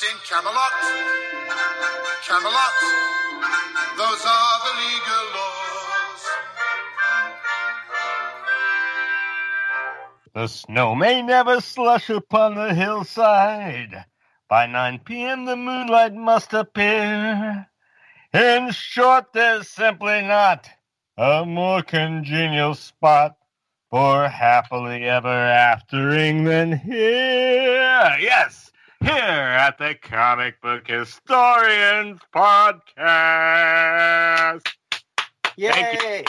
In Camelot, Camelot, those are the legal laws. The snow may never slush upon the hillside. By 9 p.m., the moonlight must appear. In short, there's simply not a more congenial spot for happily ever aftering than here. Yes, here at the Comic Book Historians Podcast. Yay! Thank you.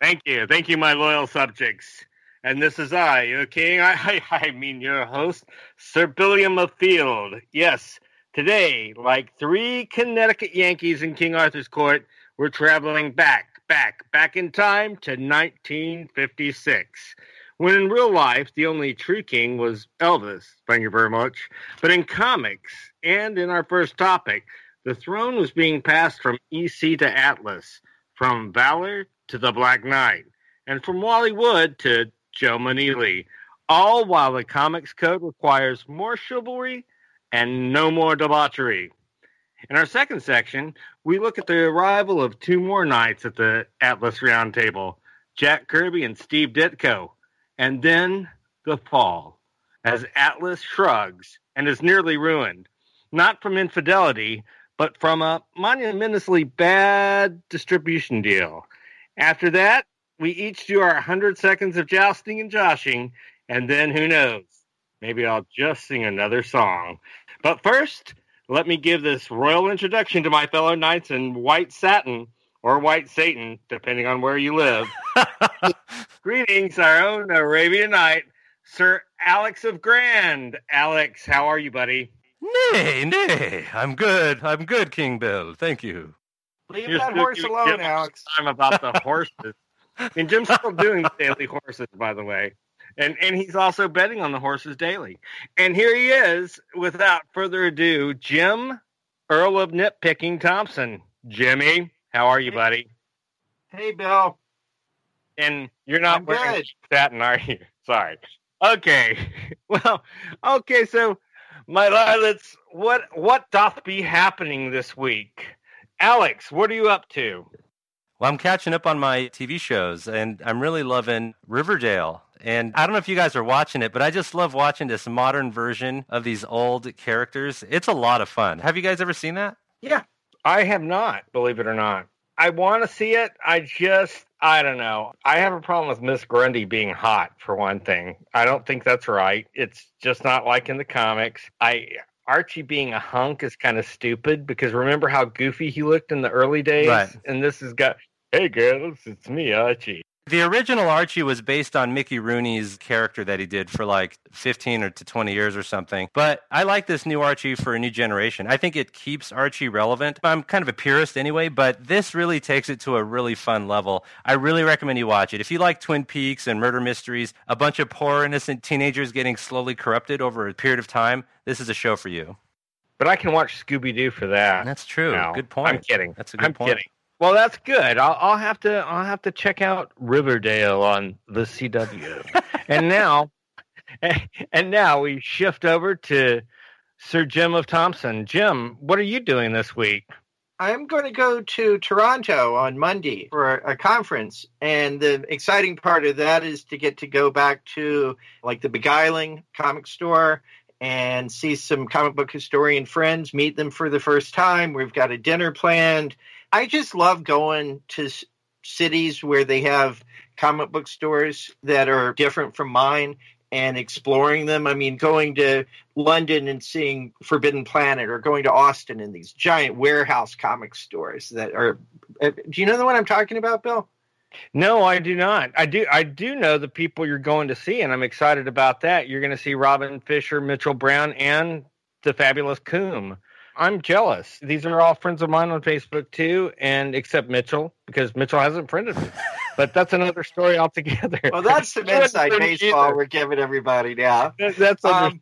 Thank you. Thank you, my loyal subjects. And this is I, your king. I, I, I mean, your host, Sir Billiam of Field. Yes, today, like three Connecticut Yankees in King Arthur's court, we're traveling back, back, back in time to 1956. When in real life, the only true king was Elvis. Thank you very much. But in comics and in our first topic, the throne was being passed from EC to Atlas, from Valor to the Black Knight, and from Wally Wood to Joe Maneely, all while the comics code requires more chivalry and no more debauchery. In our second section, we look at the arrival of two more knights at the Atlas Roundtable, Jack Kirby and Steve Ditko, and then the fall, as Atlas shrugs and is nearly ruined, not from infidelity, but from a monumentously bad distribution deal. After that, we each do our 100 seconds of jousting and joshing, and then who knows? Maybe I'll just sing another song. But first, let me give this royal introduction to my fellow knights in white satin or white Satan, depending on where you live. Greetings, our own Arabian Knight, Sir Alex of Grand. Alex, how are you, buddy? Nay, nay, I'm good. I'm good, King Bill. Thank you. Leave You're that horse alone, Jim Alex. Time about the horses. and Jim's still doing the daily horses, by the way, and and he's also betting on the horses daily. And here he is, without further ado, Jim Earl of Nitpicking Thompson. Jimmy, how are you, buddy? Hey, Bill. And you're not I'm wearing good. satin, are you? Sorry. Okay. Well, okay. So, my lilacs, what what doth be happening this week? Alex, what are you up to? Well, I'm catching up on my TV shows, and I'm really loving Riverdale. And I don't know if you guys are watching it, but I just love watching this modern version of these old characters. It's a lot of fun. Have you guys ever seen that? Yeah. I have not, believe it or not. I want to see it. I just, I don't know. I have a problem with Miss Grundy being hot, for one thing. I don't think that's right. It's just not like in the comics. I. Archie being a hunk is kind of stupid because remember how goofy he looked in the early days? Right. And this has got, hey girls, it's me, Archie. The original Archie was based on Mickey Rooney's character that he did for like 15 or to 20 years or something. But I like this new Archie for a new generation. I think it keeps Archie relevant. I'm kind of a purist anyway, but this really takes it to a really fun level. I really recommend you watch it. If you like Twin Peaks and murder mysteries, a bunch of poor innocent teenagers getting slowly corrupted over a period of time, this is a show for you. But I can watch Scooby Doo for that. That's true. Good point. I'm kidding. That's a good I'm point. kidding. Well, that's good. I'll, I'll have to. I'll have to check out Riverdale on the CW. and now, and now we shift over to Sir Jim of Thompson. Jim, what are you doing this week? I'm going to go to Toronto on Monday for a, a conference. And the exciting part of that is to get to go back to like the Beguiling comic store and see some comic book historian friends, meet them for the first time. We've got a dinner planned. I just love going to cities where they have comic book stores that are different from mine and exploring them. I mean, going to London and seeing Forbidden Planet or going to Austin in these giant warehouse comic stores that are. uh, Do you know the one I'm talking about, Bill? No, I do not. I do. I do know the people you're going to see, and I'm excited about that. You're going to see Robin Fisher, Mitchell Brown, and the fabulous Coom. I'm jealous. These are all friends of mine on Facebook too, and except Mitchell because Mitchell hasn't friended me. But that's another story altogether. Well, that's some inside baseball either. we're giving everybody now. That- That's Um,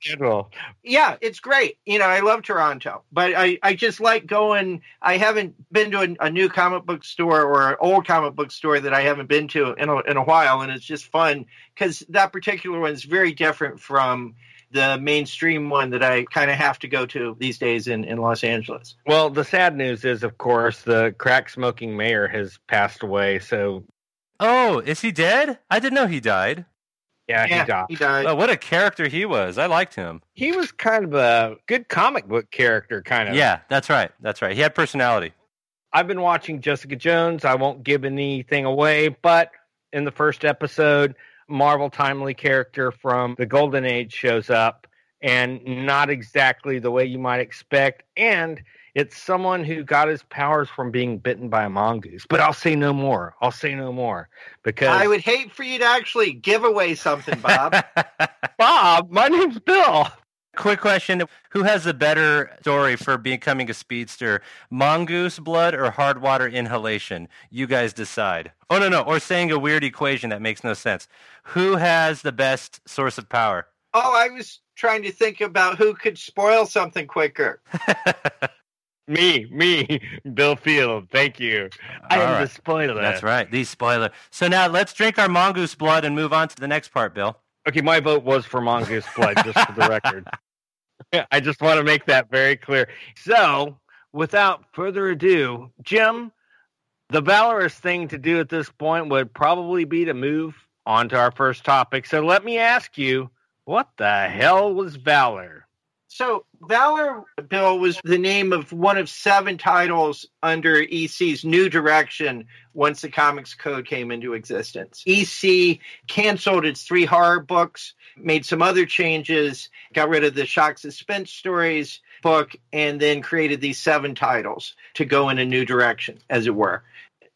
yeah, it's great. You know, I love Toronto, but I, I just like going. I haven't been to a, a new comic book store or an old comic book store that I haven't been to in a, in a while, and it's just fun because that particular one is very different from the mainstream one that I kind of have to go to these days in, in Los Angeles. Well, the sad news is, of course, the crack smoking mayor has passed away. So, Oh, is he dead? I didn't know he died. yeah, yeah, he died. he died. Oh, what a character he was. I liked him. He was kind of a good comic book character, kind of. Yeah, that's right. That's right. He had personality. I've been watching Jessica Jones. I won't give anything away, but in the first episode, Marvel Timely character from the Golden Age shows up, and not exactly the way you might expect. And it's someone who got his powers from being bitten by a mongoose. But I'll say no more. I'll say no more because I would hate for you to actually give away something, Bob. Bob, my name's Bill. Quick question. Who has a better story for becoming a speedster? Mongoose blood or hard water inhalation? You guys decide. Oh, no, no. Or saying a weird equation that makes no sense. Who has the best source of power? oh, I was trying to think about who could spoil something quicker. Me, me, Bill Field. Thank you. I All am right. the spoiler. That's right. The spoiler. So now let's drink our mongoose blood and move on to the next part, Bill. Okay, my vote was for mongoose blood, just for the record. I just want to make that very clear. So, without further ado, Jim, the valorous thing to do at this point would probably be to move on to our first topic. So, let me ask you, what the hell was valor? So, Valor Bill was the name of one of seven titles under EC's new direction once the Comics Code came into existence. EC canceled its three horror books, made some other changes, got rid of the shock suspense stories book, and then created these seven titles to go in a new direction, as it were.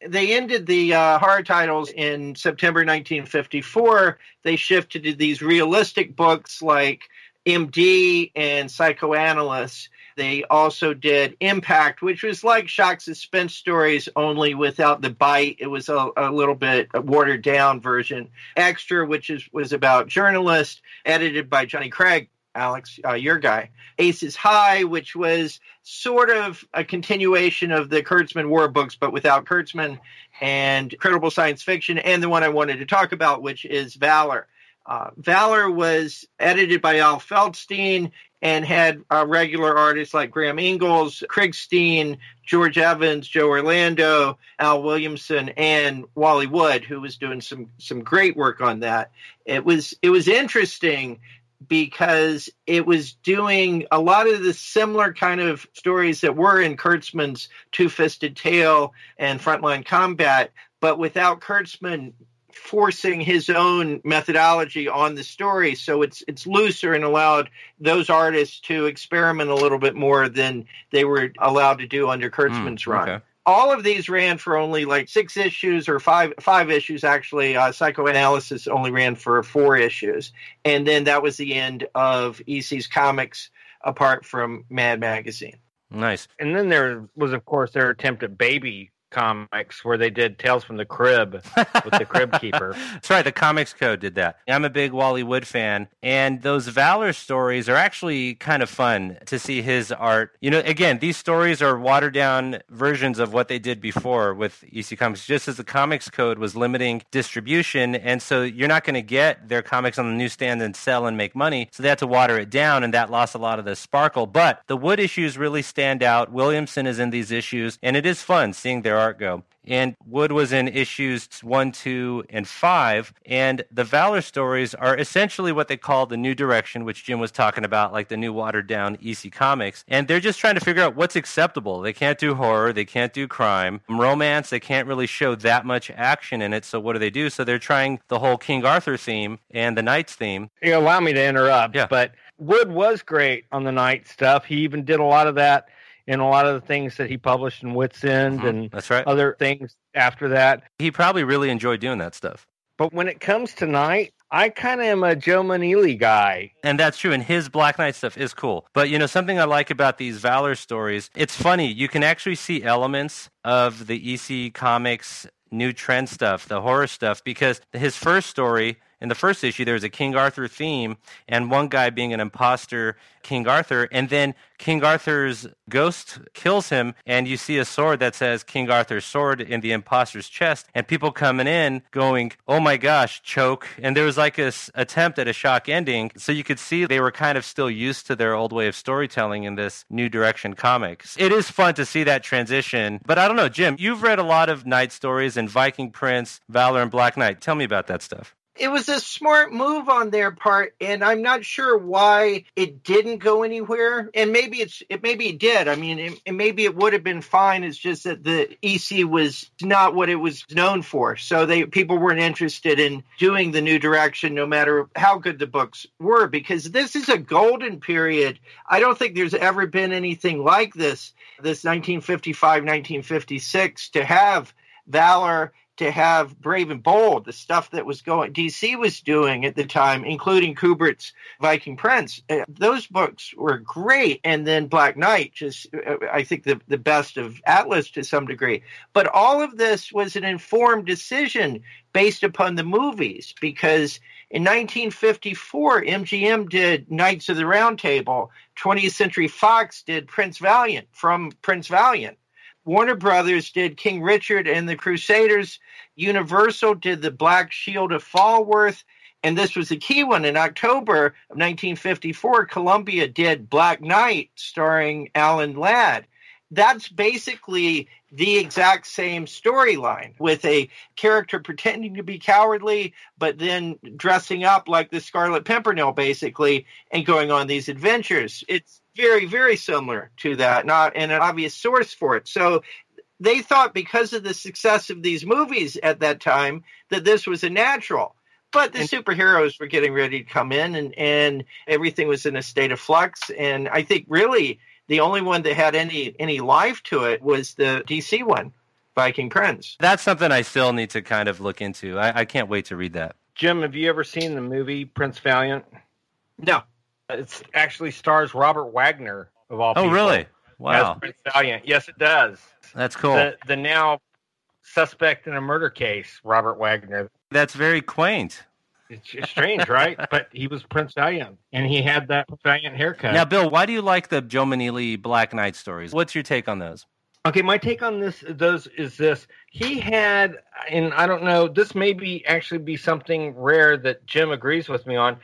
They ended the uh, horror titles in September 1954. They shifted to these realistic books like MD and Psychoanalyst. They also did Impact, which was like shock suspense stories, only without the bite. It was a, a little bit a watered down version. Extra, which is was about journalists, edited by Johnny Craig. Alex, uh, your guy. Aces High, which was sort of a continuation of the Kurtzman War books, but without Kurtzman, and Incredible Science Fiction, and the one I wanted to talk about, which is Valor. Uh, Valor was edited by Al Feldstein and had uh, regular artists like Graham Ingels, Craig Steen, George Evans, Joe Orlando, Al Williamson, and Wally Wood, who was doing some some great work on that. It was it was interesting because it was doing a lot of the similar kind of stories that were in Kurtzman's Two Fisted Tale and Frontline Combat, but without Kurtzman forcing his own methodology on the story. So it's it's looser and allowed those artists to experiment a little bit more than they were allowed to do under Kurtzman's Mm, run. okay. all of these ran for only like six issues or five five issues actually. Uh, psychoanalysis only ran for four issues. And then that was the end of ec's comics apart from mad magazine. Nice. And then there was, of course, their attempt at baby comics where they did Tales from the Crib with the Crib Keeper. That's right. The Comics Code did that. I'm a big Wally Wood fan, and those Valor stories are actually kind of fun to see his art. You know, again, these stories are watered down versions of what they did before with EC Comics, just as the Comics Code was limiting distribution, and so you're not going to get their comics on the newsstand and sell and make money. So they had to water it down, and that lost a lot of the sparkle. But the Wood issues really stand out. Williamson is in these issues, and it is fun seeing their go. And Wood was in issues one, two, and five. And the Valor stories are essentially what they call the new direction, which Jim was talking about, like the new watered down EC Comics. And they're just trying to figure out what's acceptable. They can't do horror, they can't do crime. Romance, they can't really show that much action in it. So what do they do? So they're trying the whole King Arthur theme and the Knights theme. You allow me to interrupt, Yeah. but Wood was great on the night stuff. He even did a lot of that in a lot of the things that he published in Witzend Mhm, and That's right. other things after that. He probably really enjoyed doing that stuff. But when it comes to night, I kind of am a Joe Maneely guy. And that's true. And his Black Knight stuff is cool. But you know, something I like about these Valor stories, it's funny. You can actually see elements of the EC Comics new trend stuff, the horror stuff, because his first story in the first issue, there's a King Arthur theme, and one guy being an imposter, King Arthur, and then King Arthur's ghost kills him, and you see a sword that says King Arthur's sword in the imposter's chest, and people coming in going, "Oh my gosh, choke!" And there was like a s- attempt at a shock ending, so you could see they were kind of still used to their old way of storytelling in this new direction comics. It is fun to see that transition, but I don't know, Jim. You've read a lot of Knight stories and Viking Prince, Valor, and Black Knight. Tell me about that stuff. It was a smart move on their part, and I'm not sure why it didn't go anywhere. And maybe it's it maybe it did. I mean, it, and maybe it would have been fine. It's just that the EC was not what it was known for, so they people weren't interested in doing the new direction, no matter how good the books were, because this is a golden period. I don't think there's ever been anything like this. This 1955, 1956 to have Valor to have Brave and Bold, the stuff that was going DC was doing at the time, including Kubert's Viking Prince. Uh, those books were great, and then Black Knight, just uh, I think the the best of Atlas to some degree. But all of this was an informed decision based upon the movies because. In 1954, MGM did Knights of the Round Table. 20th Century Fox did Prince Valiant from Prince Valiant. Warner Brothers did King Richard and the Crusaders. Universal did the Black Shield of Falworth. And this was the key one. In October of 1954, Columbia did Black Knight starring Alan Ladd. That's basically the exact same storyline with a character pretending to be cowardly, but then dressing up like the Scarlet Pimpernel, basically, and going on these adventures. It's very, very similar to that, not and an obvious source for it. So they thought because of the success of these movies at that time that this was a natural. But the superheroes were getting ready to come in and, and everything was in a state of flux. And I think really the only one that had any any life to it was the DC one, Viking Prince. That's something I still need to kind of look into. I, I can't wait to read that. Jim, have you ever seen the movie Prince Valiant? No. It actually stars Robert Wagner of all things. Oh, people. really? Wow, As Prince Valiant. Yes, it does. that's cool. The, the now suspect in a murder case, Robert Wagner. That's very quaint. It's strange, right? But he was Prince Valiant, and he had that Valiant haircut. Now, Bill, why do you like the Joe Maneely Black Knight stories? What's your take on those? Okay, my take on this those is this. He had and I don't know, this may be actually be something rare that Jim agrees with me on.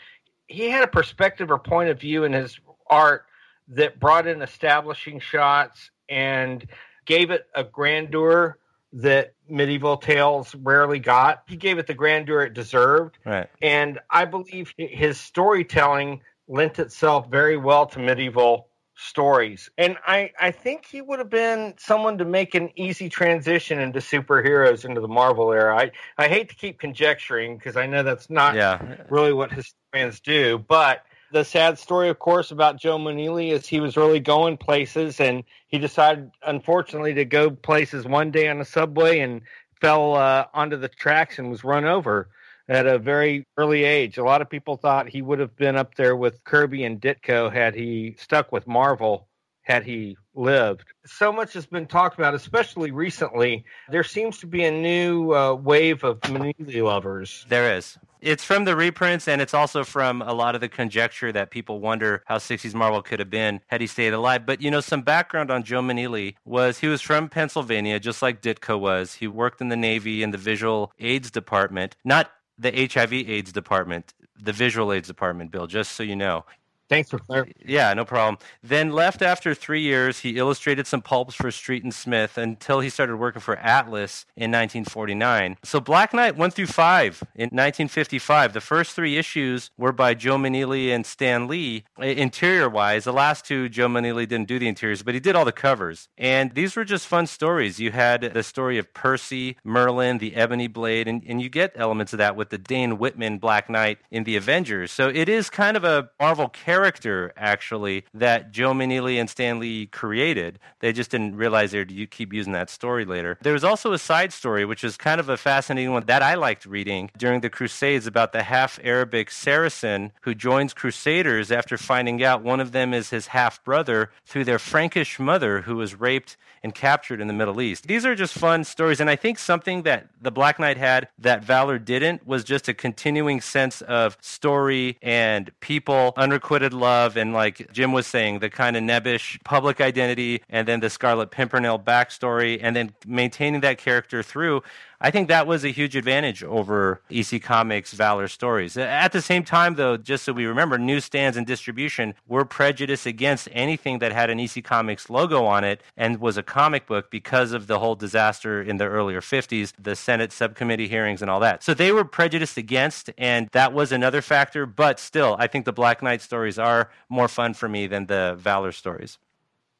He had a perspective or point of view in his art that brought in establishing shots and gave it a grandeur that medieval tales rarely got. He gave it the grandeur it deserved. Right. And I believe his storytelling lent itself very well to medieval stories. And I, I think he would have been someone to make an easy transition into superheroes into the Marvel era. I, I hate to keep conjecturing because I know that's not Yeah. really what historians do, but the sad story, of course, about Joe Maneely is he was really going places and he decided, unfortunately, to go places one day on a subway and fell uh, onto the tracks and was run over at a very early age. A lot of people thought he would have been up there with Kirby and Ditko had he stuck with Marvel, had he lived. So much has been talked about, especially recently. There seems to be a new uh, wave of Maneely lovers. There is. It's from the reprints, and it's also from a lot of the conjecture that people wonder how 60s Marvel could have been had he stayed alive. But, you know, some background on Joe Maneely was he was from Pennsylvania, just like Ditko was. He worked in the Navy in the visual aids department, not the HIV AIDS department, the visual aids department, Bill, just so you know. Thanks for clarifying. Yeah, no problem. Then left after three years. He illustrated some pulps for Street and Smith until he started working for Atlas in 1949. So Black Knight one through five in 1955. The first three issues were by Joe Maneely and Stan Lee. Interior wise, the last two Joe Maneely didn't do the interiors, but he did all the covers. And these were just fun stories. You had the story of Percy, Merlin, the Ebony Blade, and, and you get elements of that with the Dane Whitman Black Knight in the Avengers. So it is kind of a Marvel character character actually that Joe Maneely and Stan Lee created. They just didn't realize they'd keep using that story later. There was also a side story, which is kind of a fascinating one that I liked reading during the Crusades about the half Arabic Saracen who joins Crusaders after finding out one of them is his half brother through their Frankish mother who was raped and captured in the Middle East. These are just fun stories, and I think something that the Black Knight had that Valor didn't was just a continuing sense of story and people, unrequited love, and like Jim was saying, the kind of nebbish public identity, and then the Scarlet Pimpernel backstory, and then maintaining that character through. I think that was a huge advantage over EC Comics Valor stories. At the same time, though, just so we remember, newsstands and distribution were prejudiced against anything that had an EC Comics logo on it and was a comic book because of the whole disaster in the earlier 50s, the Senate subcommittee hearings and all that. So they were prejudiced against, and that was another factor. But still, I think the Black Knight stories are more fun for me than the Valor stories.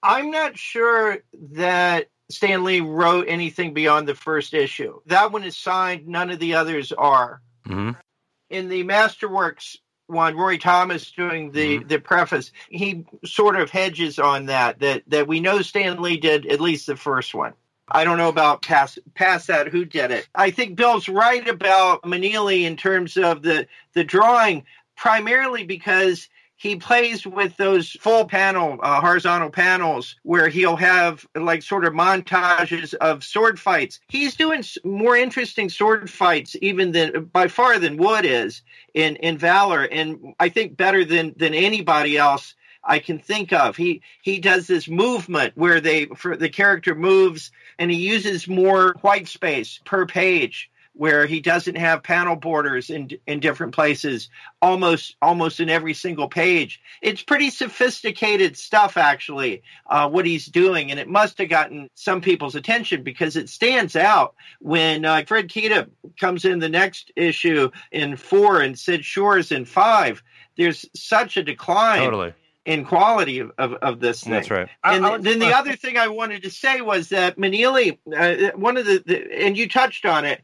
I'm not sure that Stan Lee wrote anything beyond the first issue. That one is signed, none of the others are. Mm-hmm. In the Masterworks one, Roy Thomas doing the, mm-hmm. the preface, he sort of hedges on that, that, that we know Stan Lee did at least the first one. I don't know about past past that who did it. I think Bill's right about Maneely in terms of the the drawing, primarily because he plays with those full panel, uh, horizontal panels where he'll have like sort of montages of sword fights. He's doing more interesting sword fights even than by far than Wood is in, in Valor. And I think better than, than anybody else I can think of. He he does this movement where they for the character moves and he uses more white space per page where he doesn't have panel borders in in different places almost almost in every single page it's pretty sophisticated stuff actually uh, what he's doing and it must have gotten some people's attention because it stands out when uh, fred Kida comes in the next issue in four and sid shores in five there's such a decline totally in quality of, of, of, this thing. That's right. And I, I then the other thing I wanted to say was that Maneely, uh, one of the, the, and you touched on it,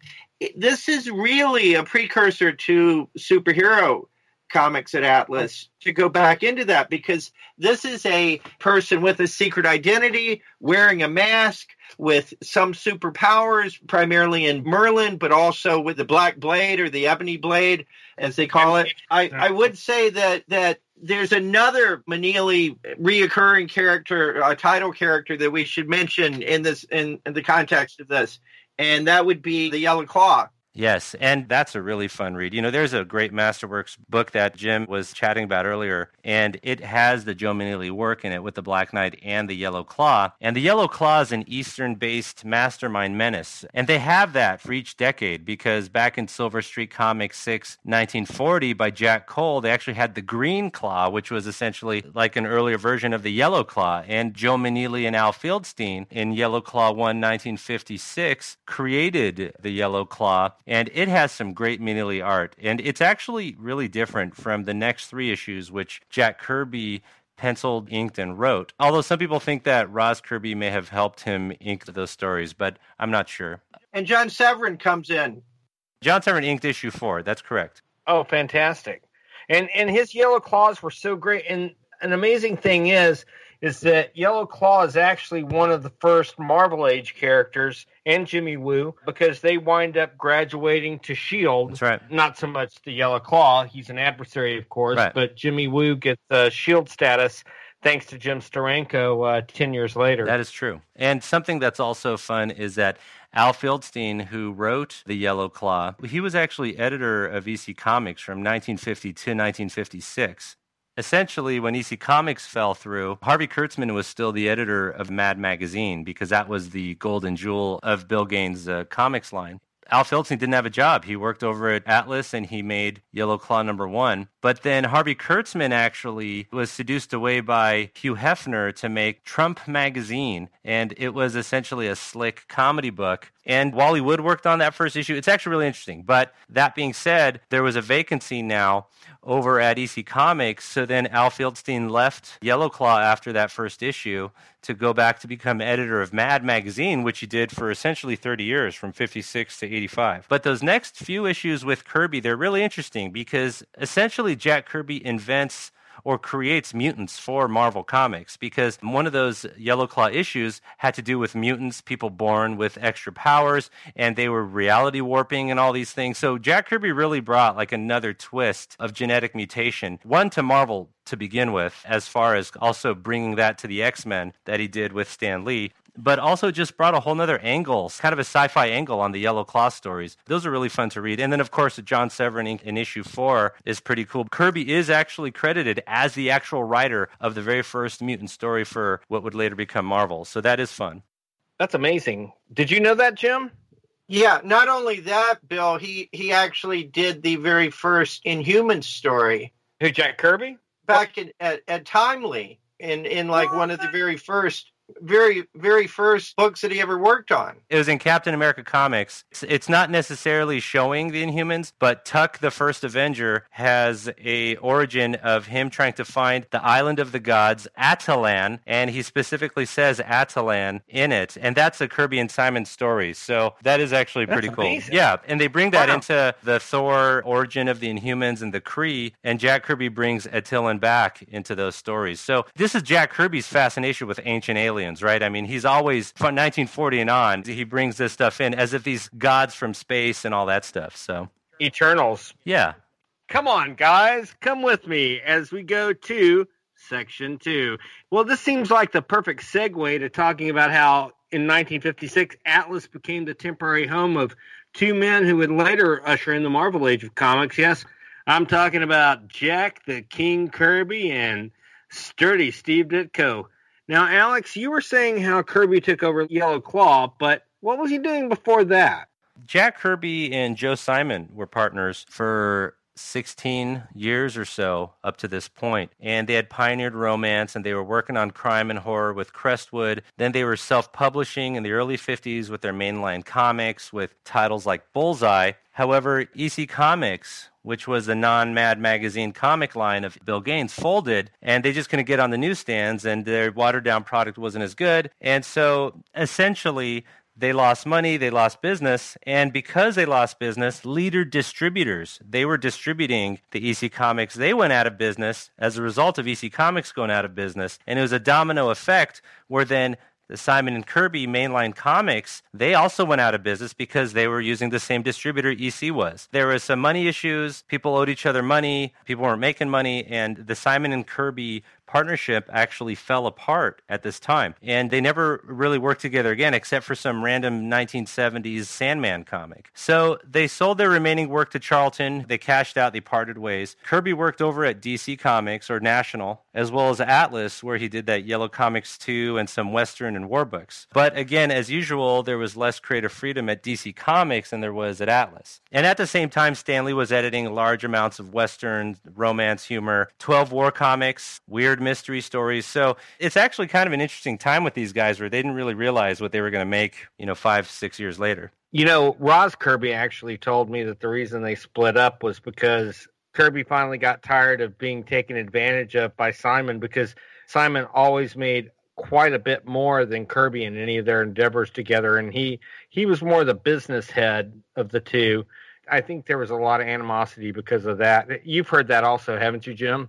this is really a precursor to superhero comics at Atlas to go back into that because this is a person with a secret identity wearing a mask with some superpowers primarily in Merlin but also with the black blade or the ebony blade as they call it. I, I would say that that there's another Maneely reoccurring character a title character that we should mention in this in, in the context of this and that would be the Yellow Claw. Yes, and that's a really fun read. You know, there's a great Masterworks book that Jim was chatting about earlier, and it has the Joe Maneely work in it with the Black Knight and the Yellow Claw. And the Yellow Claw is an Eastern based mastermind menace. And they have that for each decade because back in Silver Streak Comics 6, 1940, by Jack Cole, they actually had the Green Claw, which was essentially like an earlier version of the Yellow Claw. And Joe Maneely and Al Feldstein in Yellow Claw 1, 1956, created the Yellow Claw and it has some great Maneely art. And it's actually really different from the next three issues, which Jack Kirby penciled, inked, and wrote. Although some people think that Roz Kirby may have helped him ink those stories, but I'm not sure. And John Severin comes in. John Severin inked issue four. That's correct. Oh, fantastic! And and his yellow claws were so great. And an amazing thing is is that Yellow Claw is actually one of the first Marvel Age characters and Jimmy Woo because they wind up graduating to Shield. That's right. Not so much the Yellow Claw; he's an adversary, of course, right. but Jimmy Woo gets uh, Shield status thanks to Jim Steranko uh, 10 years later. That is true. And something that's also fun is that Al Feldstein, who wrote The Yellow Claw, he was actually editor of EC Comics from 1950 to 1956 essentially, when EC Comics fell through, Harvey Kurtzman was still the editor of Mad Magazine because that was the golden jewel of Bill Gaines' uh, comics line. Al Feldstein didn't have a job. He worked over at Atlas and he made Yellow Claw number one. But then Harvey Kurtzman actually was seduced away by Hugh Hefner to make Trump Magazine. And it was essentially a slick comedy book. And Wally Wood worked on that first issue. It's actually really interesting. But that being said, there was a vacancy now over at EC Comics. So then Al Feldstein left Yellow Claw after that first issue to go back to become editor of Mad Magazine, which he did for essentially 30 years, from 56 to 85. But those next few issues with Kirby, they're really interesting because essentially Jack Kirby invents or creates mutants for Marvel Comics because one of those Yellow Claw issues had to do with mutants, people born with extra powers, and they were reality warping and all these things. So Jack Kirby really brought like another twist of genetic mutation, one to Marvel to begin with, as far as also bringing that to the X Men that he did with Stan Lee but also just brought a whole nother angle, kind of a sci-fi angle on the Yellow Claw stories. Those are really fun to read. And then, of course, John Severin in issue four is pretty cool. Kirby is actually credited as the actual writer of the very first mutant story for what would later become Marvel. So that is fun. That's amazing. Did you know that, Jim? Yeah, not only that, Bill, he he actually did the very first Inhuman story. Who Jack Kirby? Back in, at, at Timely in in like one of the very first very very first books that he ever worked on. It was in Captain America comics. It's, it's, not necessarily showing the Inhumans, but Tuk the First Avenger has a origin of him trying to find the island of the gods, Attilan, and he specifically says Attilan in it, and that's a Kirby and Simon story. So that is actually pretty that's cool. Amazing. Yeah, and they bring that wow. into the Thor origin of the Inhumans and the Kree, and Jack Kirby brings Attilan back into those stories. So this is Jack Kirby's fascination with ancient aliens aliens, right? I mean, he's always from 1940 and on, he brings this stuff in as if these gods from space and all that stuff. So, Eternals. Yeah. Come on, guys, come with me as we go to section two. Well, this seems like the perfect segue to talking about how in 1956 Atlas became the temporary home of two men who would later usher in the Marvel Age of Comics. Yes, I'm talking about Jack the King Kirby and sturdy Steve Ditko. Now, Alex, you were saying how Kirby took over Yellow Claw, but what was he doing before that? Jack Kirby and Joe Simon were partners for 16 years or so up to this point. And they had pioneered romance and they were working on crime and horror with Crestwood. Then they were self publishing in the early 50s with their mainline comics with titles like Bullseye. However, EC Comics, which was the non Mad Magazine comic line of Bill Gaines, folded, and they just couldn't get on the newsstands, and their watered down product wasn't as good. And so essentially, they lost money, they lost business, and because they lost business, leader distributors, they were distributing the EC Comics. They went out of business as a result of EC Comics going out of business, and it was a domino effect where then the Simon and Kirby mainline comics, they also went out of business because they were using the same distributor EC was. There was some money issues, people owed each other money, people weren't making money, and the Simon and Kirby partnership actually fell apart at this time. And they never really worked together again, except for some random 1970s Sandman comic. So they sold their remaining work to Charlton. They cashed out, they parted ways. Kirby worked over at DC Comics or National, as well as Atlas, where he did that Yellow Comics 2 and some Western and war books. But again, as usual, there was less creative freedom at DC Comics than there was at Atlas. And at the same time, Stan Lee was editing large amounts of Western romance humor, 12 war comics, weird mystery stories. So it's actually kind of an interesting time with these guys where they didn't really realize what they were going to make, you know, five, six years later. You know, Roz Kirby actually told me that the reason they split up was because Kirby finally got tired of being taken advantage of by Simon because Simon always made quite a bit more than Kirby in any of their endeavors together and he he was more the business head of the two. I think there was a lot of animosity because of that. You've heard that also, haven't you, Jim?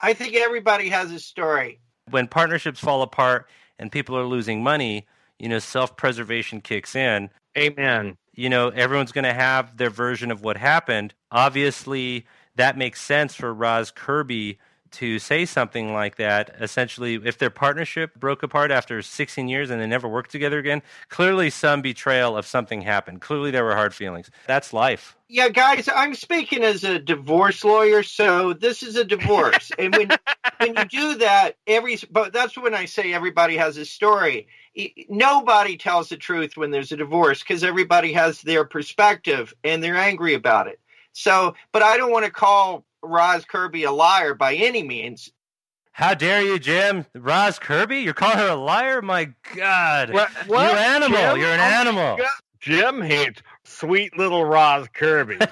I think everybody has a story. When partnerships fall apart and people are losing money, you know, self-preservation kicks in. Amen. You know, everyone's going to have their version of what happened. Obviously, that makes sense for Roz Kirby to say something like that. Essentially, if their partnership broke apart after 16 years and they never worked together again, clearly some betrayal of something happened. Clearly, there were hard feelings. That's life. Yeah, guys, I'm speaking as a divorce lawyer, so this is a divorce. and when when you do that, every but that's when I say everybody has a story. Nobody tells the truth when there's a divorce because everybody has their perspective and they're angry about it. So, but I don't want to call Roz Kirby a liar by any means. How dare you, Jim? Roz Kirby? You're calling her a liar? My God. What, what? You're an animal. Jim? You're an Oh, animal. God. Jim hates sweet little Roz Kirby.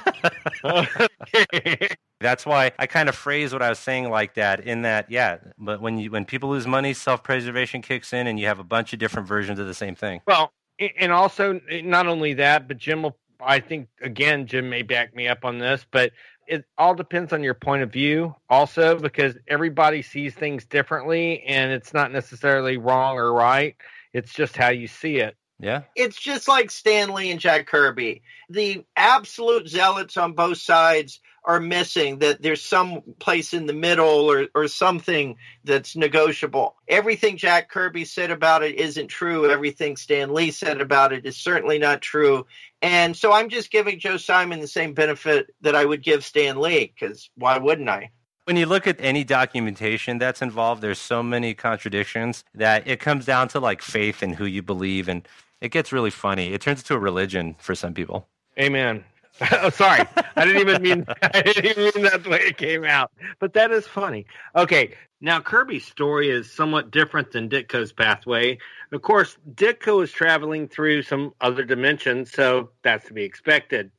That's why I kind of phrase what I was saying like that. In that, yeah. But when you when people lose money, self preservation kicks in, and you have a bunch of different versions of the same thing. well, and also not only that, but Jim will. I think again, Jim may back me up on this, but it all depends on your point of view, also, because everybody sees things differently and it's not necessarily wrong or right. It's just how you see it. Yeah. It's just like Stan Lee and Jack Kirby. The absolute zealots on both sides are missing that there's some place in the middle or, or something that's negotiable. Everything Jack Kirby said about it isn't true. Everything Stan Lee said about it is certainly not true. And so I'm just giving Joe Simon the same benefit that I would give Stan Lee because why wouldn't I? When you look at any documentation that's involved, there's so many contradictions that it comes down to like faith and who you believe, and it gets really funny. It turns into a religion for some people. Amen. oh, sorry, I didn't even mean I didn't even mean that the way it came out. But that is funny. Okay, now Kirby's story is somewhat different than Ditko's pathway. Of course, Ditko is traveling through some other dimensions, so that's to be expected.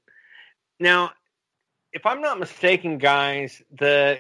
Now, if I'm not mistaken, guys, the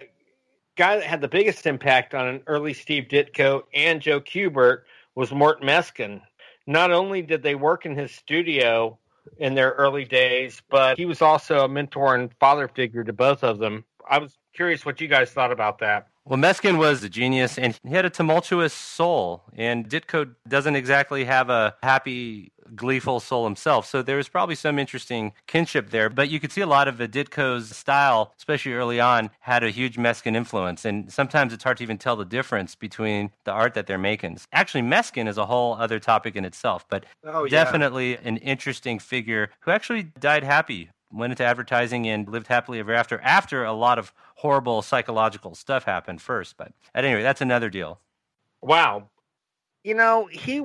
guy that had the biggest impact on an early Steve Ditko and Joe Kubert was Mort Meskin. Not only did they work in his studio in their early days, but he was also a mentor and father figure to both of them. I was curious what you guys thought about that. Well, Meskin was a genius and he had a tumultuous soul, and Ditko doesn't exactly have a happy, gleeful soul himself. So there was probably some interesting kinship there, but you could see a lot of the Ditko's style, especially early on, had a huge Meskin influence. And sometimes it's hard to even tell the difference between the art that they're making. Actually, Meskin is a whole other topic in itself, but Oh, yeah. definitely an interesting figure who actually died happy went into advertising and lived happily ever after after a lot of horrible psychological stuff happened first but at any rate that's another deal Wow. You know, he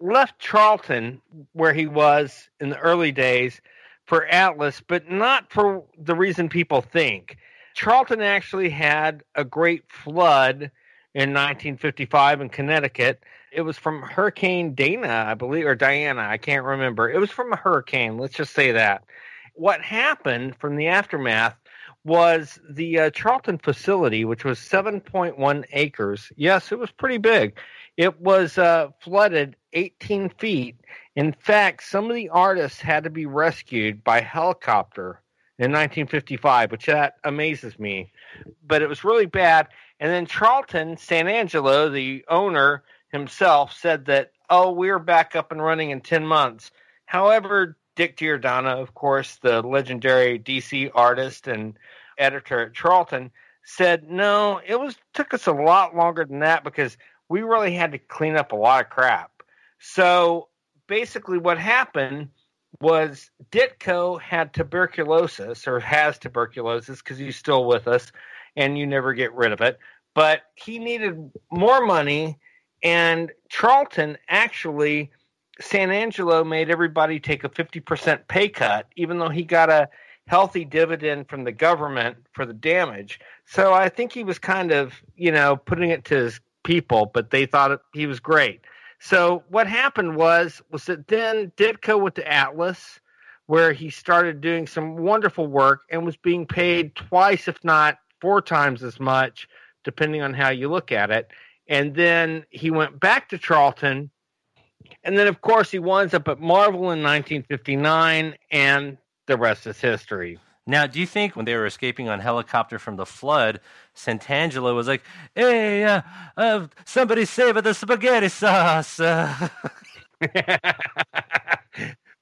left Charlton where he was in the early days for Atlas, but not for the reason people think. Charlton actually had a great flood in 1955 in Connecticut. It was from Hurricane Dana, I believe, or Diana, I can't remember. It was from a hurricane, let's just say that. What happened from the aftermath was the uh, Charlton facility, which was 7.1 acres. Yes, it was pretty big. It was uh, flooded 18 feet. In fact, some of the artists had to be rescued by helicopter in 1955, which that amazes me. But it was really bad. And then Charlton Santangelo, the owner himself, said that, oh, we're back up and running in 10 months. However, Dick Giordano, of course, the legendary DC artist and editor at Charlton, said no, it was took us a lot longer than that because we really had to clean up a lot of crap. So basically, what happened was Ditko had tuberculosis or has tuberculosis because he's still with us and you never get rid of it. But he needed more money, and Charlton actually, Santangelo made everybody take a 50% pay cut, even though he got a healthy dividend from the government for the damage. So I think he was kind of, you know, putting it to his people, but they thought he was great. So what happened was was that then Ditko went to Atlas, where he started doing some wonderful work and was being paid twice, if not four times as much, depending on how you look at it. And then he went back to Charlton, and then of course he winds up at Marvel in 1959, and the rest is history. now do you think when they were escaping on helicopter from the flood santangelo was like hey uh, uh, somebody save the spaghetti sauce uh,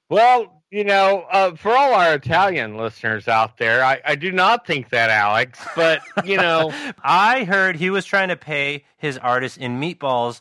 well, you know, uh, for all our Italian listeners out there, I, I do not think that, Alex. But you know, I heard he was trying to pay his artist in meatballs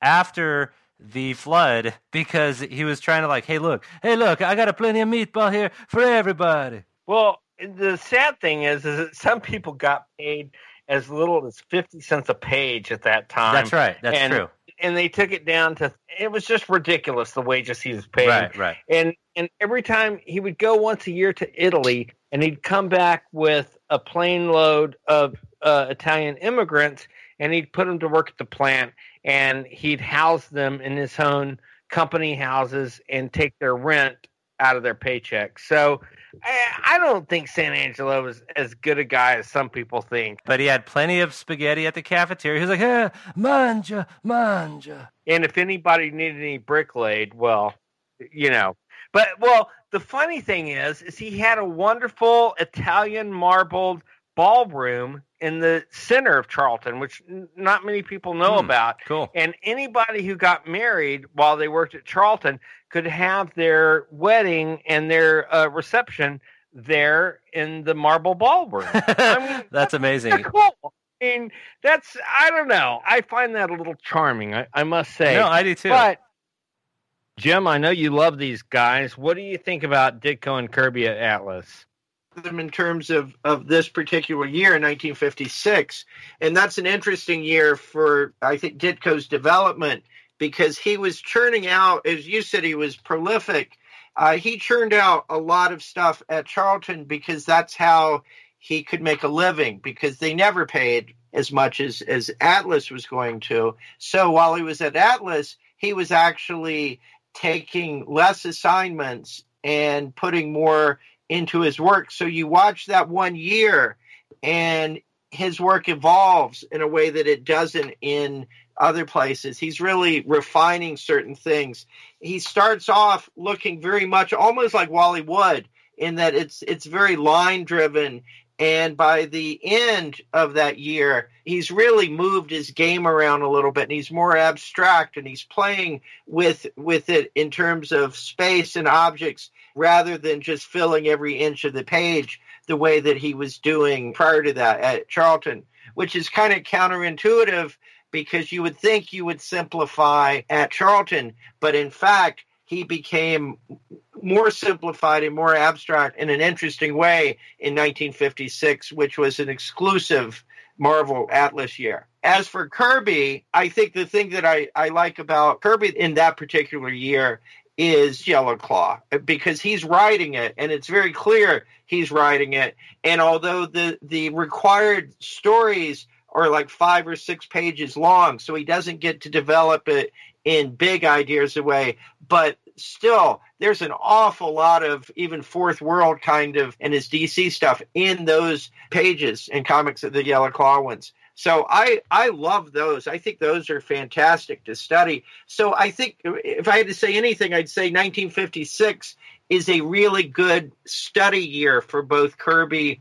after the flood because he was trying to like, hey, look, hey, look, I got a plenty of meatball here for everybody. well, the sad thing is, is that some people got paid as little as fifty cents a page at that time. That's right. That's and, true. And they took it down to it was just ridiculous the wages he was paid. Right, right. and and every time he would go once a year to Italy, and he'd come back with a plane load of uh, Italian immigrants, and he'd put them to work at the plant, and he'd house them in his own company houses and take their rent out of their paycheck. So I, don't think Santangelo was as good a guy as some people think. But he had plenty of spaghetti at the cafeteria. He was like, hey, manja, manja. And if anybody needed any brick laid, well, you know. But well, the funny thing is, is he had a wonderful Italian marbled ballroom in the center of Charlton, which n- not many people know Hmm. about. Cool. And anybody who got married while they worked at Charlton could have their wedding and their uh, reception there in the marble ballroom. I mean, That's amazing. Cool. I mean, that's I don't know. I find that a little charming. I, I must say. No, I do too. But Jim, I know you love these guys. What do you think about Ditko and Kirby at Atlas? Them in terms of, of this particular year in 1956. And that's an interesting year for, I think, Ditko's development because he was churning out, as you said, he was prolific. Uh, he churned out a lot of stuff at Charlton because that's how he could make a living because they never paid as much as, as Atlas was going to. So while he was at Atlas, he was actually taking less assignments and putting more into his work. So you watch that one year and his work evolves in a way that it doesn't in other places. He's really refining certain things. He starts off looking very much almost like Wally Wood in that it's it's very line driven and by the end of that year he's really moved his game around a little bit and he's more abstract and he's playing with with it in terms of space and objects rather than just filling every inch of the page the way that he was doing prior to that at Charlton, which is kind of counterintuitive because you would think you would simplify at Charlton, but in fact, he became more simplified and more abstract in an interesting way in 1956, which was an exclusive Marvel Atlas year. As for Kirby, I think the thing that I, I like about Kirby in that particular year is Yellow Claw because he's writing it and it's very clear he's writing it. And although the, the required stories are like five or six pages long, so he doesn't get to develop it in big ideas away, but still there's an awful lot of even fourth world kind of and his DC stuff in those pages and comics of the Yellow Claw ones. So I I love those. I think those are fantastic to study. So I think if I had to say anything, I'd say 1956 is a really good study year for both Kirby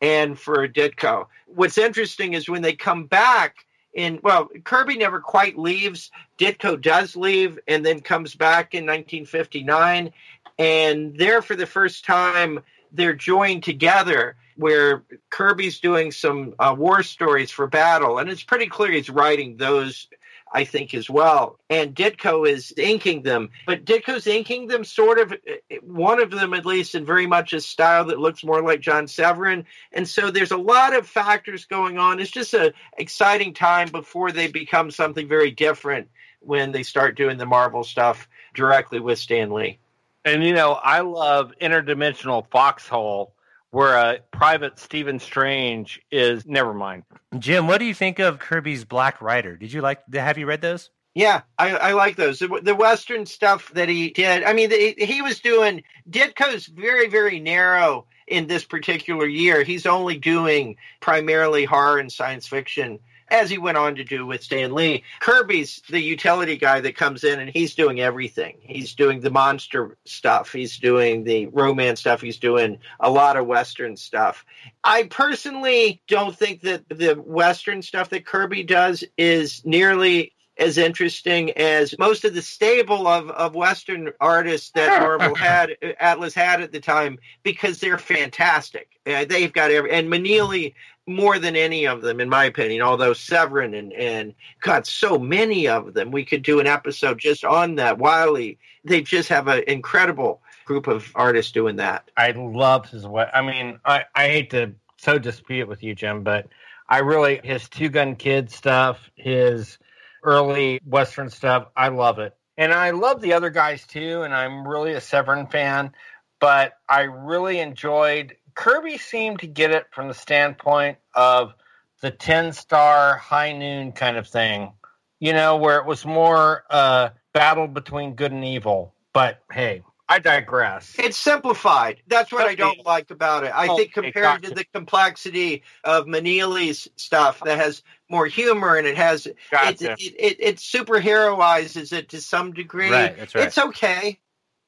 and for Ditko. What's interesting is when they come back in well, Kirby never quite leaves. Ditko does leave and then comes back in 1959 and there for the first time they're joined together where Kirby's doing some uh, war stories for battle, and it's pretty clear he's writing those, I think, as well. And Ditko is inking them, but Ditko's inking them sort of, one of them at least, in very much a style that looks more like John Severin. And so there's a lot of factors going on. It's just an exciting time before they become something very different when they start doing the Marvel stuff directly with Stan Lee. And you know, I love interdimensional foxhole where a private Stephen Strange is never mind. Jim, what do you think of Kirby's Black Rider? Did you like have you read those? Yeah, I, I like those. The, the Western stuff that he did. I mean, the, he was doing Ditko's very, very narrow in this particular year. He's only doing primarily horror and science fiction as he went on to do with Stan Lee. Kirby's the utility guy that comes in and he's doing everything. He's doing the monster stuff, he's doing the romance stuff, he's doing a lot of Western stuff. I personally don't think that the Western stuff that Kirby does is nearly as interesting as most of the stable of, of Western artists that Marvel had, Atlas had at the time, because they're fantastic. Uh, they've got every, and Maneely more than any of them, in my opinion, although Severin and, and got so many of them. We could do an episode just on that. Wildey, they just have an incredible group of artists doing that. I love his what I mean, I, I hate to so dispute with you, Jim, but I really his two gun kid stuff, his early Western stuff, I love it. And I love the other guys too, and I'm really a Severin fan, but I really enjoyed Kirby seemed to get it from the standpoint of the 10 star high noon kind of thing, you know, where it was more uh, battle between good and evil. But hey, I digress. It's simplified. That's what I don't like about it. I Okay, think compared to the complexity of Maneely's stuff that has more humor and it has it, Gotcha. it, it, it superheroizes it to some degree. Right, that's right. It's okay,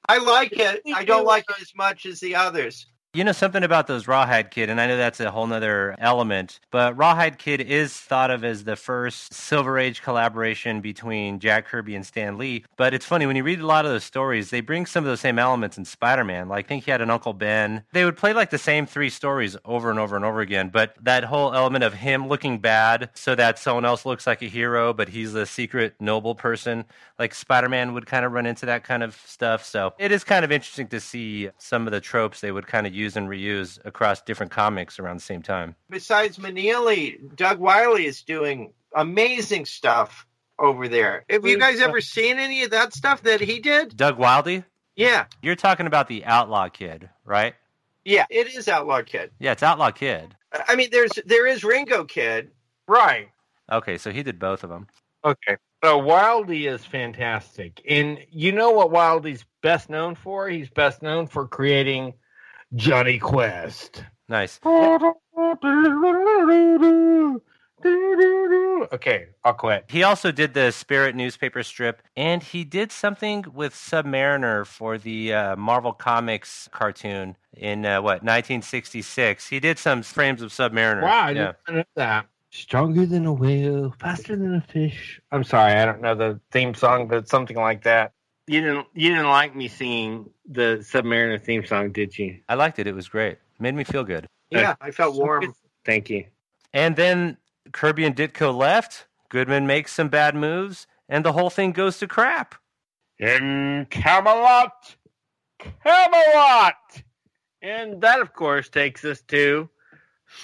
I like it. I don't like it as much as the others. You know something about those Rawhide Kid, and I know that's a whole nother element, but Rawhide Kid is thought of as the first Silver Age collaboration between Jack Kirby and Stan Lee. But it's funny, when you read a lot of those stories, they bring some of those same elements in Spider Man. Like, I think he had an Uncle Ben. They would play like the same three stories over and over and over again, but that whole element of him looking bad so that someone else looks like a hero, but he's a secret noble person, like Spider Man would kind of run into that kind of stuff. So it is kind of interesting to see some of the tropes they would kind of use and reuse across different comics around the same time. Besides Maneely, Doug Wildey is doing amazing stuff over there. Have you guys ever seen any of that stuff that he did? Doug Wildey? Yeah. You're talking about the Outlaw Kid, right? Yeah, it is Outlaw Kid. Yeah, it's Outlaw Kid. I mean, there's there is Ringo Kid. Right. Okay, so he did both of them. Okay. So Wildey is fantastic. And you know what Wildey's best known for? He's best known for creating Jonny Quest. Nice. Okay, I'll quit. He also did the Spirit newspaper strip, and he did something with Submariner for the uh, Marvel Comics cartoon in uh, what 1966. He did some frames of Submariner. Wow, I yeah. didn't know that. Stronger than a whale, faster than a fish. I'm sorry, I don't know the theme song, but something like that. You didn't you didn't like me singing the Submariner theme song, did you? I liked it. It was great. Made me feel good. Yeah, I felt warm. Thank you. And then Kirby and Ditko left. Goodman makes some bad moves, and the whole thing goes to crap. In Camelot, Camelot, and that of course takes us to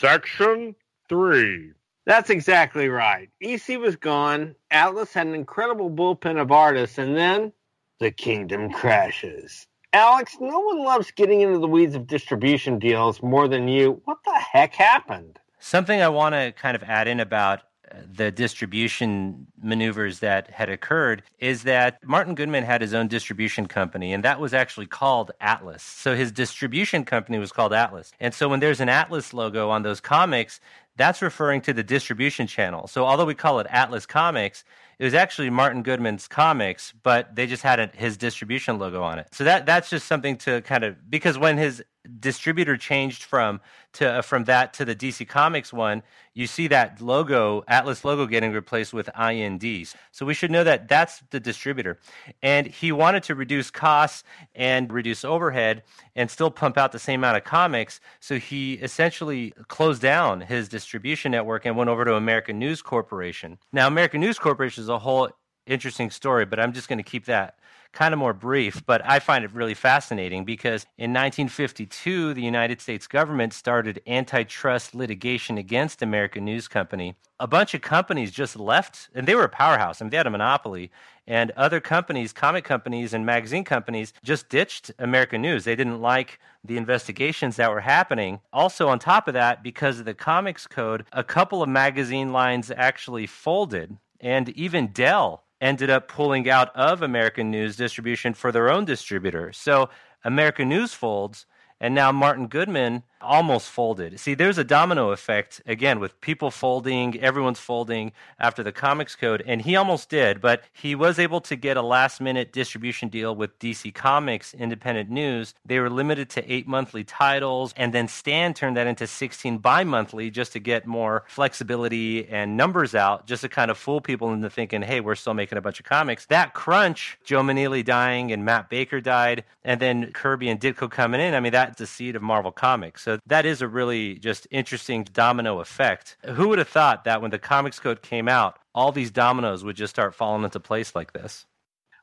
section three. That's exactly right. EC was gone. Atlas had an incredible bullpen of artists, and then the kingdom crashes. Alex, no one loves getting into the weeds of distribution deals more than you. What the heck happened? Something I want to kind of add in about uh, the distribution maneuvers that had occurred is that Martin Goodman had his own distribution company, and that was actually called Atlas. So his distribution company was called Atlas. And so when there's an Atlas logo on those comics, that's referring to the distribution channel. So although we call it Atlas Comics, it was actually Martin Goodman's comics, but they just had a, his distribution logo on it. So that that's just something to kind of because when his distributor changed from to uh, from that to the DC Comics one, you see that logo Atlas logo getting replaced with INDs. So we should know that that's the distributor, and he wanted to reduce costs and reduce overhead and still pump out the same amount of comics. So he essentially closed down his distribution network and went over to American News Corporation. Now American News Corporation is a whole interesting story, but I'm just going to keep that kind of more brief, but I find it really fascinating because in 1952, the United States government started antitrust litigation against American News Company. A bunch of companies just left, and they were a powerhouse. I mean, they had a monopoly. And other companies, comic companies and magazine companies, just ditched American News. They didn't like the investigations that were happening. Also, on top of that, because of the Comics Code, a couple of magazine lines actually folded. And even Dell ended up pulling out of American News distribution for their own distributor. So American News folds, and now Martin Goodman almost folded. See, there's a domino effect again with people folding, everyone's folding after the Comics Code, and he almost did, but he was able to get a last minute distribution deal with DC Comics Independent News. They were limited to eight monthly titles, and then Stan turned that into 16 bi monthly just to get more flexibility and numbers out, just to kind of fool people into thinking, hey, we're still making a bunch of comics. That crunch, Joe Maneely dying and Matt Baker died, and then Kirby and Ditko coming in, I mean, that's the seed of Marvel Comics. So that is a really just interesting domino effect. Who would have thought that when the Comics Code came out, all these dominoes would just start falling into place like this?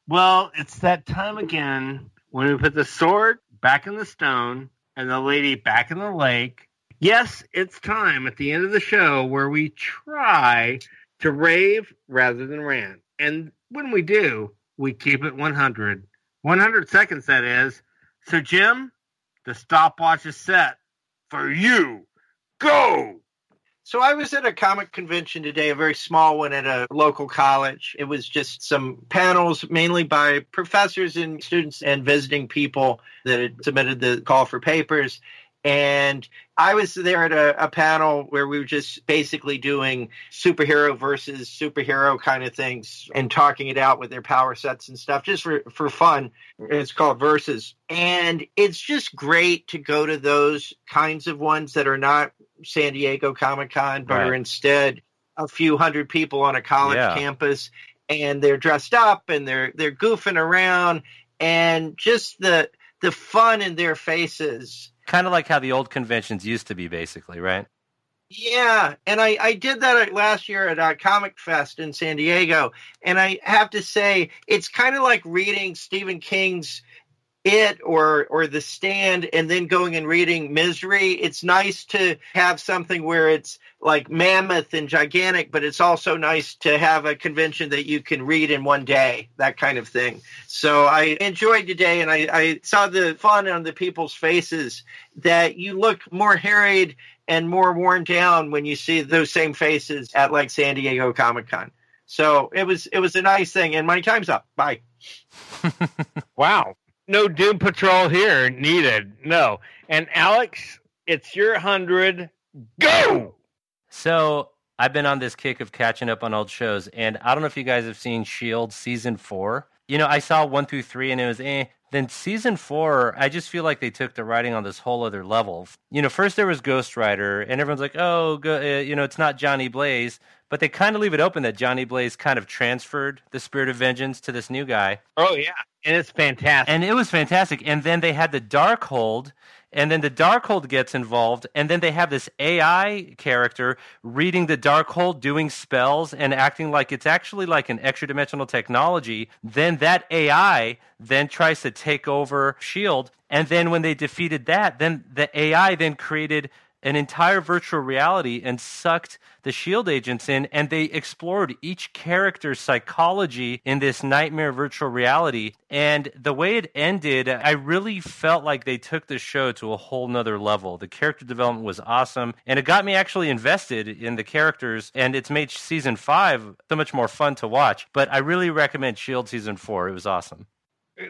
Well, it's that time again when we put the sword back in the stone and the lady back in the lake. Yes, it's time at the end of the show where we try to rave rather than rant. And when we do, we keep it 100. 100 seconds, that is. So, Jim, the stopwatch is set for you. Go! So I was at a comic convention today, a very small one at a local college. It was just some panels, mainly by professors and students and visiting people that had submitted the call for papers. And I was there at a, a, panel where we were just basically doing superhero versus superhero kind of things and talking it out with their power sets and stuff just for, for fun. It's called Versus. And it's just great to go to those kinds of ones that are not San Diego Comic Con, but right. are instead a few hundred people on a college yeah. campus and they're dressed up and they're they're goofing around and just the the fun in their faces kind of like how the old conventions used to be, basically, right? Yeah, and I, I did that last year at uh, Comic Fest in San Diego, and I have to say it's kind of like reading Stephen King's it or or the stand and then going and reading misery it's nice to have something where it's like mammoth and gigantic but it's also nice to have a convention that you can read in one day that kind of thing. So i enjoyed today and i, I saw the fun on the people's faces that you look more harried and more worn down when you see those same faces at like san diego comic-con. So it was it was a nice thing and my time's up. Bye. Wow no Doom Patrol here needed. No. And Alex, it's your hundred. Go. So I've been on this kick of catching up on old shows, and I don't know if you guys have seen Shield season four. You know, I saw one through three, and it was eh. Then season four, I just feel like they took the writing on this whole other level. You know, first there was Ghost Rider, and everyone's like, "Oh, go, uh, you know, it's not Johnny Blaze," but they kind of leave it open that Johnny Blaze kind of transferred the spirit of vengeance to this new guy. Oh yeah, and it's fantastic. And it was fantastic. And then they had the Darkhold, and then the Darkhold gets involved, and then they have this AI character reading the Darkhold, doing spells, and acting like it's actually like an extra dimensional technology. Then that AI then tries to take over Shield, and then when they defeated that, then the AI then created an entire virtual reality and sucked the shield agents in and they explored each character's psychology in this nightmare virtual reality. And the way it ended i really felt like they took the show to a whole nother level. The character development was awesome and it got me actually invested in the characters and it's made season five so much more fun to watch. But i really recommend shield season four. It was awesome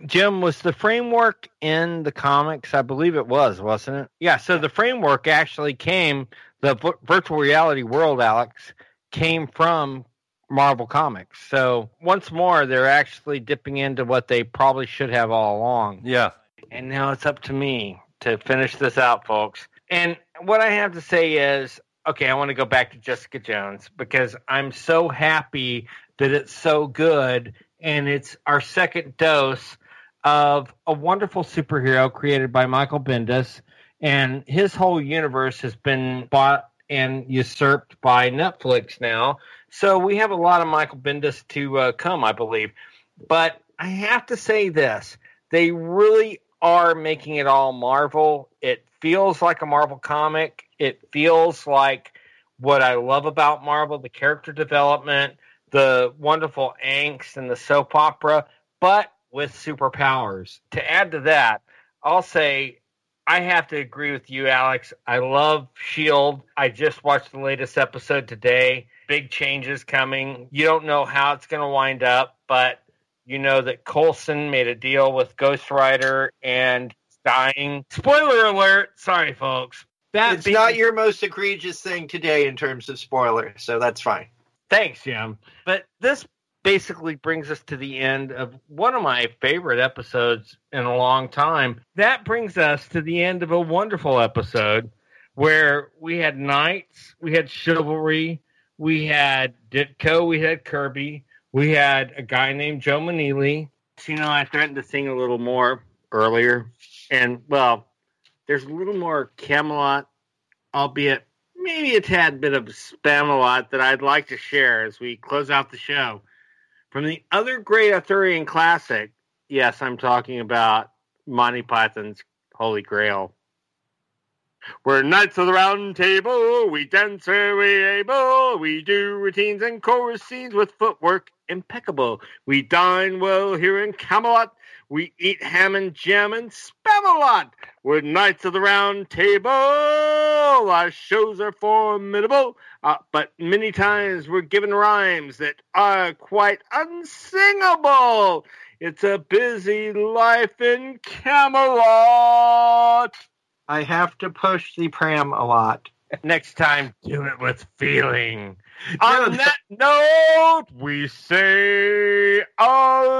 Jim, was the framework in the comics? I believe it was, wasn't it? Yeah. So the framework actually came, the v- virtual reality world, Alex, came from Marvel Comics. So once more, they're actually dipping into what they probably should have all along. Yeah. And now it's up to me to finish this out, folks. And what I have to say is, okay, I want to go back to Jessica Jones because I'm so happy that it's so good and it's our second dose of a wonderful superhero created by Michael Bendis, and his whole universe has been bought and usurped by Netflix now. So we have a lot of Michael Bendis to uh, come, I believe. But I have to say this: they really are making it all Marvel. It feels like a Marvel comic. It feels like what I love about Marvel: the character development the wonderful angst and the soap opera, but with superpowers. To add to that, I'll say I have to agree with you, Alex. I love S.H.I.E.L.D. I just watched the latest episode today. Big changes coming. You don't know how it's going to wind up, but you know that Coulson made a deal with Ghost Rider and dying. Spoiler alert. Sorry, folks. That it's not your most egregious thing today in terms of spoiler, so that's fine. Thanks, Jim. But this basically brings us to the end of one of my favorite episodes in a long time. That brings us to the end of a wonderful episode where we had knights, we had chivalry, we had Ditko, we had Kirby, we had a guy named Joe Maneely. You know, I threatened to sing a little more earlier, and well, there's a little more Camelot, albeit maybe a tad bit of spam a lot that I'd like to share as we close out the show. From the other great Arthurian classic, yes, I'm talking about Monty Python's Holy Grail. We're knights of the round table, we dance where we able, we do routines and chorus scenes with footwork impeccable. We dine well here in Camelot, we eat ham and jam and spam a lot. We're knights of the round table. Our shows are formidable, uh, but many times we're given rhymes that are quite unsingable. It's a busy life in Camelot. I have to push the pram a lot. Next time, do it with feeling. On that note, we say aloha.